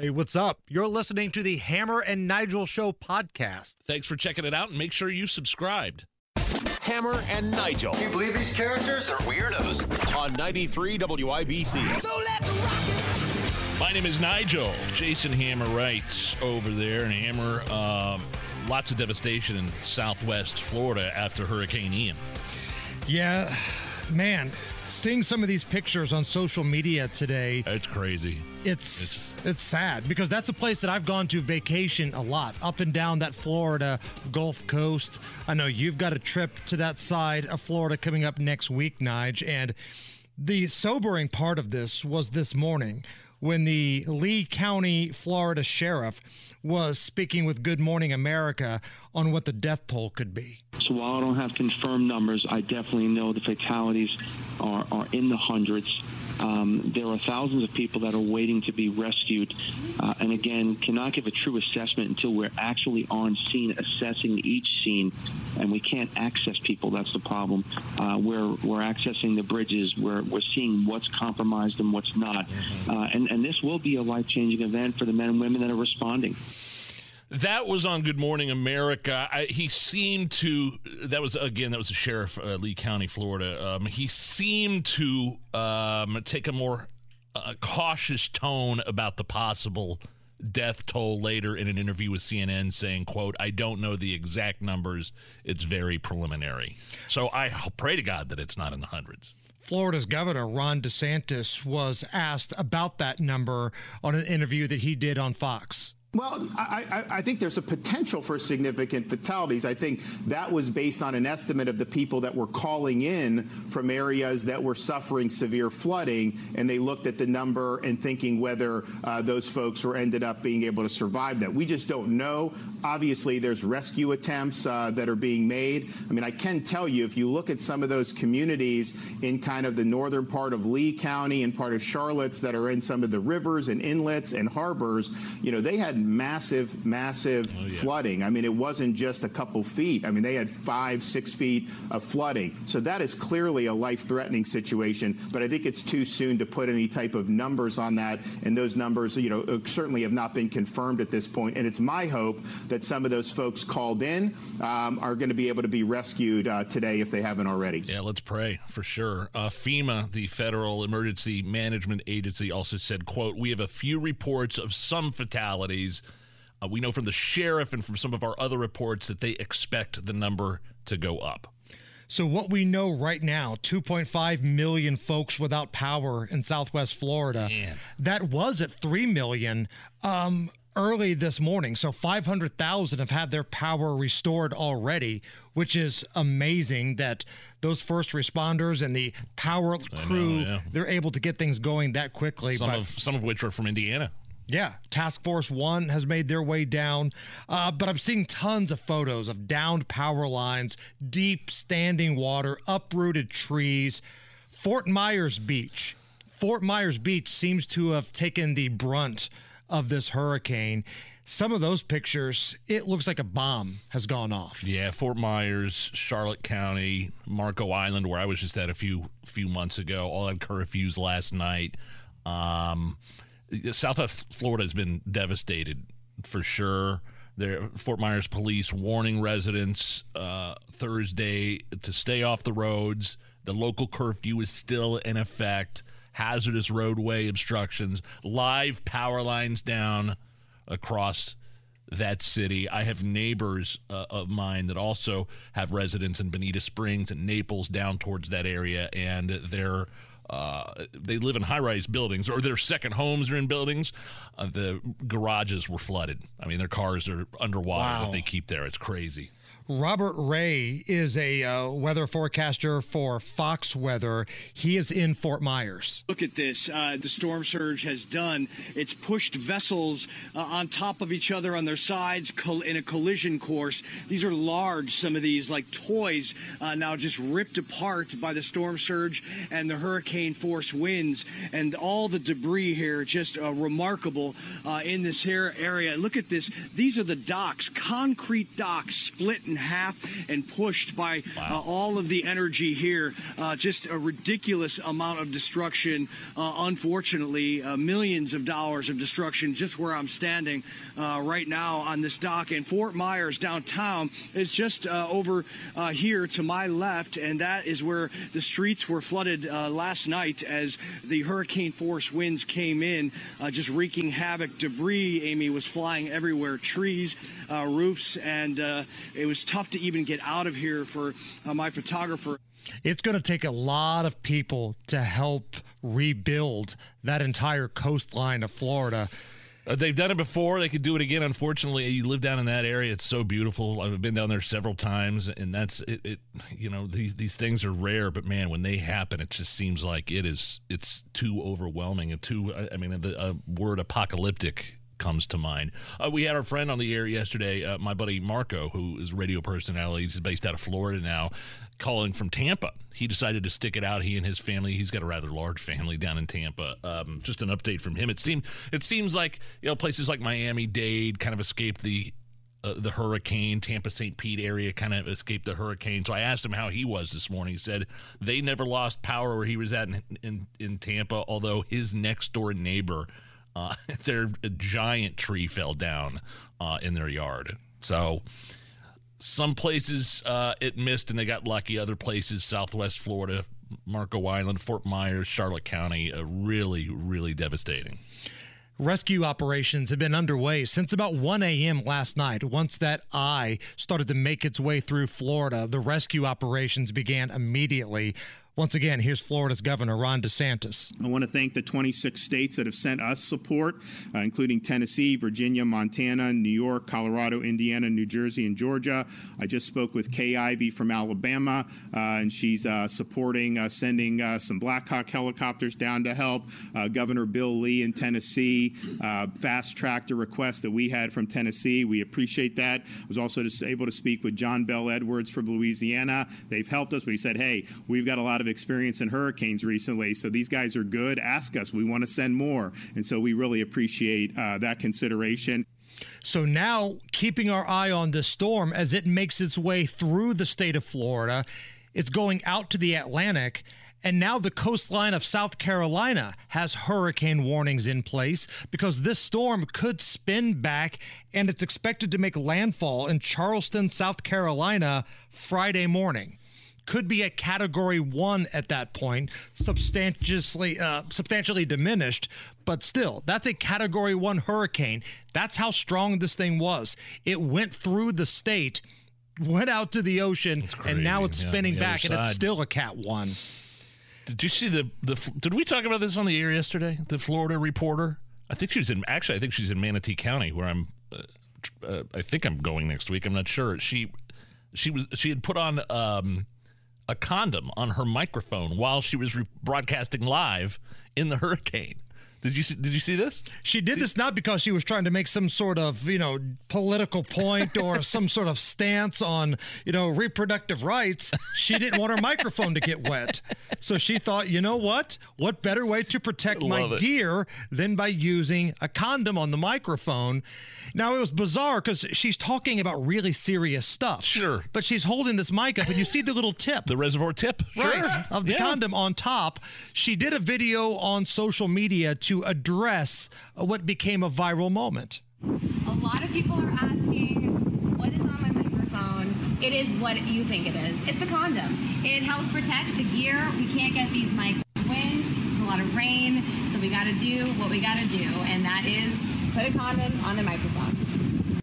Hey, what's up? You're listening to the Hammer and Nigel Show podcast. Thanks for checking it out and make sure you subscribed. Hammer and Nigel. Can you believe these characters are weirdos? On 93 WIBC. So let's rock it! My name is Nigel. Jason Hammer writes over there, and Hammer, um, lots of devastation in southwest Florida after Hurricane Ian. Yeah, man, seeing some of these pictures on social media today, It's crazy. It's it's sad because that's a place that I've gone to vacation a lot, up and down that Florida Gulf Coast. I know you've got a trip to that side of Florida coming up next week, Nige, and the sobering part of this was this morning when the Lee County, Florida sheriff was speaking with Good Morning America on what the death toll could be. So while I don't have confirmed numbers, I definitely know the fatalities are, are in the hundreds. Um, there are thousands of people that are waiting to be rescued, uh, and again, cannot give a true assessment until we're actually on scene assessing each scene, and we can't access people. That's the problem. Uh, we're we're accessing the bridges. We're we're seeing what's compromised and what's not, uh, and and this will be a life changing event for the men and women that are responding. That was on Good Morning America. I, he seemed to. That was again. That was the sheriff, uh, Lee County, Florida. Um, he seemed to um, take a more uh, cautious tone about the possible death toll later in an interview with CNN, saying, "quote I don't know the exact numbers. It's very preliminary. So I pray to God that it's not in the hundreds. Florida's governor, Ron DeSantis, was asked about that number on an interview that he did on Fox. Well, I, I, think there's a potential for significant fatalities. I think that was based on an estimate of the people that were calling in from areas that were suffering severe flooding, and they looked at the number and thinking whether uh, those folks were ended up being able to survive that. We just don't know. Obviously, there's rescue attempts uh, that are being made. I mean, I can tell you if you look at some of those communities in kind of the northern part of Lee County and part of Charlotte's that are in some of the rivers and inlets and harbors, you know, they had massive, massive Oh, yeah. flooding. I mean, it wasn't just a couple feet. I mean, they had five, six feet of flooding. So that is clearly a life threatening situation. But I think it's too soon to put any type of numbers on that. And those numbers, you know, uh, certainly have not been confirmed at this point. And it's my hope that some of those folks called in um, are going to be able to be rescued uh, today if they haven't already. Yeah, let's pray for sure. Uh, FEMA, the Federal Emergency Management Agency, also said, "quote We have a few reports of some fatalities. Uh, we know from the sheriff and from some of our other reports that they expect the number to go up." So, what we know right now 2.5 million folks without power in Southwest Florida. Man. That was at 3 million um, early this morning. So, 500,000 have had their power restored already, which is amazing that those first responders and the power crew, yeah. they're able to get things going that quickly. Some but- of some of which are from Indiana. Yeah, Task Force One has made their way down, uh, but I'm seeing tons of photos of downed power lines, deep standing water, uprooted trees. Fort Myers Beach. Fort Myers Beach seems to have taken the brunt of this hurricane. Some of those pictures, it looks like a bomb has gone off. Yeah, Fort Myers, Charlotte County, Marco Island, where I was just at a few few months ago, all had curfews last night. Um, Southwest Florida has been devastated for sure. There, Fort Myers police warning residents uh, Thursday to stay off the roads. The local curfew is still in effect. Hazardous roadway obstructions, live power lines down across that city. I have neighbors uh, of mine that also have residents in Bonita Springs and Naples down towards that area, and they're uh, they live in high-rise buildings, or their second homes are in buildings. Uh, the garages were flooded. I mean, their cars are underwater Wow. that they keep there. It's crazy. Robert Ray is a uh, weather forecaster for Fox Weather. He is in Fort Myers. Look at this. Uh, the storm surge has done. It's pushed vessels uh, on top of each other on their sides in a collision course. These are large, some of these, like toys, uh, now just ripped apart by the storm surge and the hurricane force winds. And all the debris here, just uh, remarkable uh, in this here area. Look at this. These are the docks, concrete docks split in half and pushed by uh, all of the energy here. Uh, just a ridiculous amount of destruction. Uh, unfortunately, uh, millions of dollars of destruction just where I'm standing uh, right now on this dock. And Fort Myers downtown is just uh, over uh, here to my left, and that is where the streets were flooded uh, last night as the hurricane force winds came in, uh, just wreaking havoc. Debris, Amy, was flying everywhere trees, uh, roofs, and uh, it was tough to even get out of here for uh, my photographer. It's going to take a lot of people to help rebuild that entire coastline of Florida. Uh, they've done it before. They could do it again. Unfortunately, you live down in that area. It's so beautiful. I've been down there several times, and that's it. it you know, these these things are rare, but man, when they happen, it just seems like it is. It's too overwhelming and too. I I mean, the uh, word apocalyptic comes to mind. Uh, we had our friend on the air yesterday, uh, my buddy Marco, who is radio personality. He's based out of Florida now, calling from Tampa. He decided to stick it out. He and his family. He's got a rather large family down in Tampa. Um, just an update from him. It seemed it seems like you know places like Miami Dade kind of escaped the. Uh, the hurricane, Tampa St. Pete area kind of escaped the hurricane. So I asked him how he was this morning. He said they never lost power where he was at in, in, in Tampa, although his next door neighbor uh, their giant tree fell down uh, in their yard. So some places uh, it missed and they got lucky. Other places, Southwest Florida, Marco Island, Fort Myers, Charlotte County, uh, really, really devastating. Rescue operations have been underway since about 1 a.m. last night. Once that eye started to make its way through Florida, the rescue operations began immediately. Once again, here's Florida's Governor Ron DeSantis. I want to thank the 26 states that have sent us support, uh, including Tennessee, Virginia, Montana, New York, Colorado, Indiana, New Jersey, and Georgia. I just spoke with Kay Ivey from Alabama, uh, and she's uh, supporting uh, sending uh, some Black Hawk helicopters down to help. Uh, Governor Bill Lee in Tennessee fast tracked a request that we had from Tennessee. We appreciate that. I was also able to speak with John Bell Edwards from Louisiana. They've helped us, but he said, hey, we've got a lot of experience in hurricanes recently, so these guys are good. Ask us. We want to send more. And so we really appreciate uh, that consideration. So now, keeping our eye on this storm as it makes its way through the state of Florida, it's going out to the Atlantic. And now the coastline of South Carolina has hurricane warnings in place because this storm could spin back and it's expected to make landfall in Charleston, South Carolina Friday morning could be a category one at that point, substantially uh, substantially diminished, but still, that's a category one hurricane. That's how strong this thing was. It went through the state, went out to the ocean, and now it's yeah, spinning back, and it's still a cat one. Did you see the the? Did we talk about this on the air yesterday? The Florida reporter. I think she's in. Actually, I think she's in Manatee County, where I'm. Uh, uh, I think I'm going next week. I'm not sure. She, she was. She had put on um, a condom on her microphone while she was re- broadcasting live in the hurricane. Did you see, did you see this? She did this not because she was trying to make some sort of, you know, political point or some sort of stance on, you know, reproductive rights. She didn't want her microphone to get wet. So she thought, you know what? What better way to protect my it. gear than by using a condom on the microphone? Now, it was bizarre because she's talking about really serious stuff. Sure. But she's holding this mic up and you see the little tip. The reservoir tip, Right, Sure. of the Yeah. condom on top. She did a video on social media to address uh, what became a viral moment. A lot of people are asking, what is on my microphone? It is what you think it is. It's a condom. It helps protect the gear. We can't get these mics in the wind. There's a lot of rain, so we got to do what we got to do, and that is put a condom on the microphone.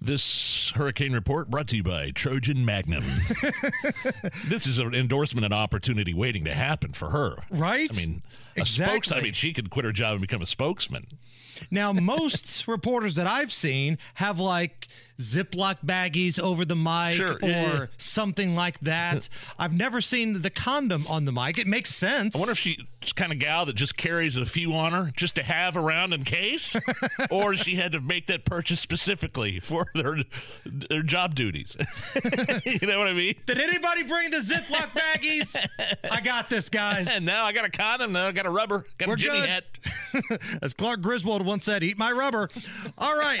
This hurricane report brought to you by Trojan Magnum. this is an endorsement and opportunity waiting to happen for her. Right? I mean, a Exactly. spokes. I mean, she could quit her job and become a spokesman. Now, most reporters that I've seen have like Ziploc baggies over the mic Sure, or yeah, something like that. I've never seen the condom on the mic. It makes sense. I wonder if she's kind of gal that just carries a few on her just to have around in case, or she had to make that purchase specifically for their their job duties. you know what I mean? Did anybody bring the Ziploc baggies? I got this, guys. And now I got a condom. Now I got a rubber. Got We're a Jimmy good. hat. As Clark Griswold once said, eat my rubber. All right.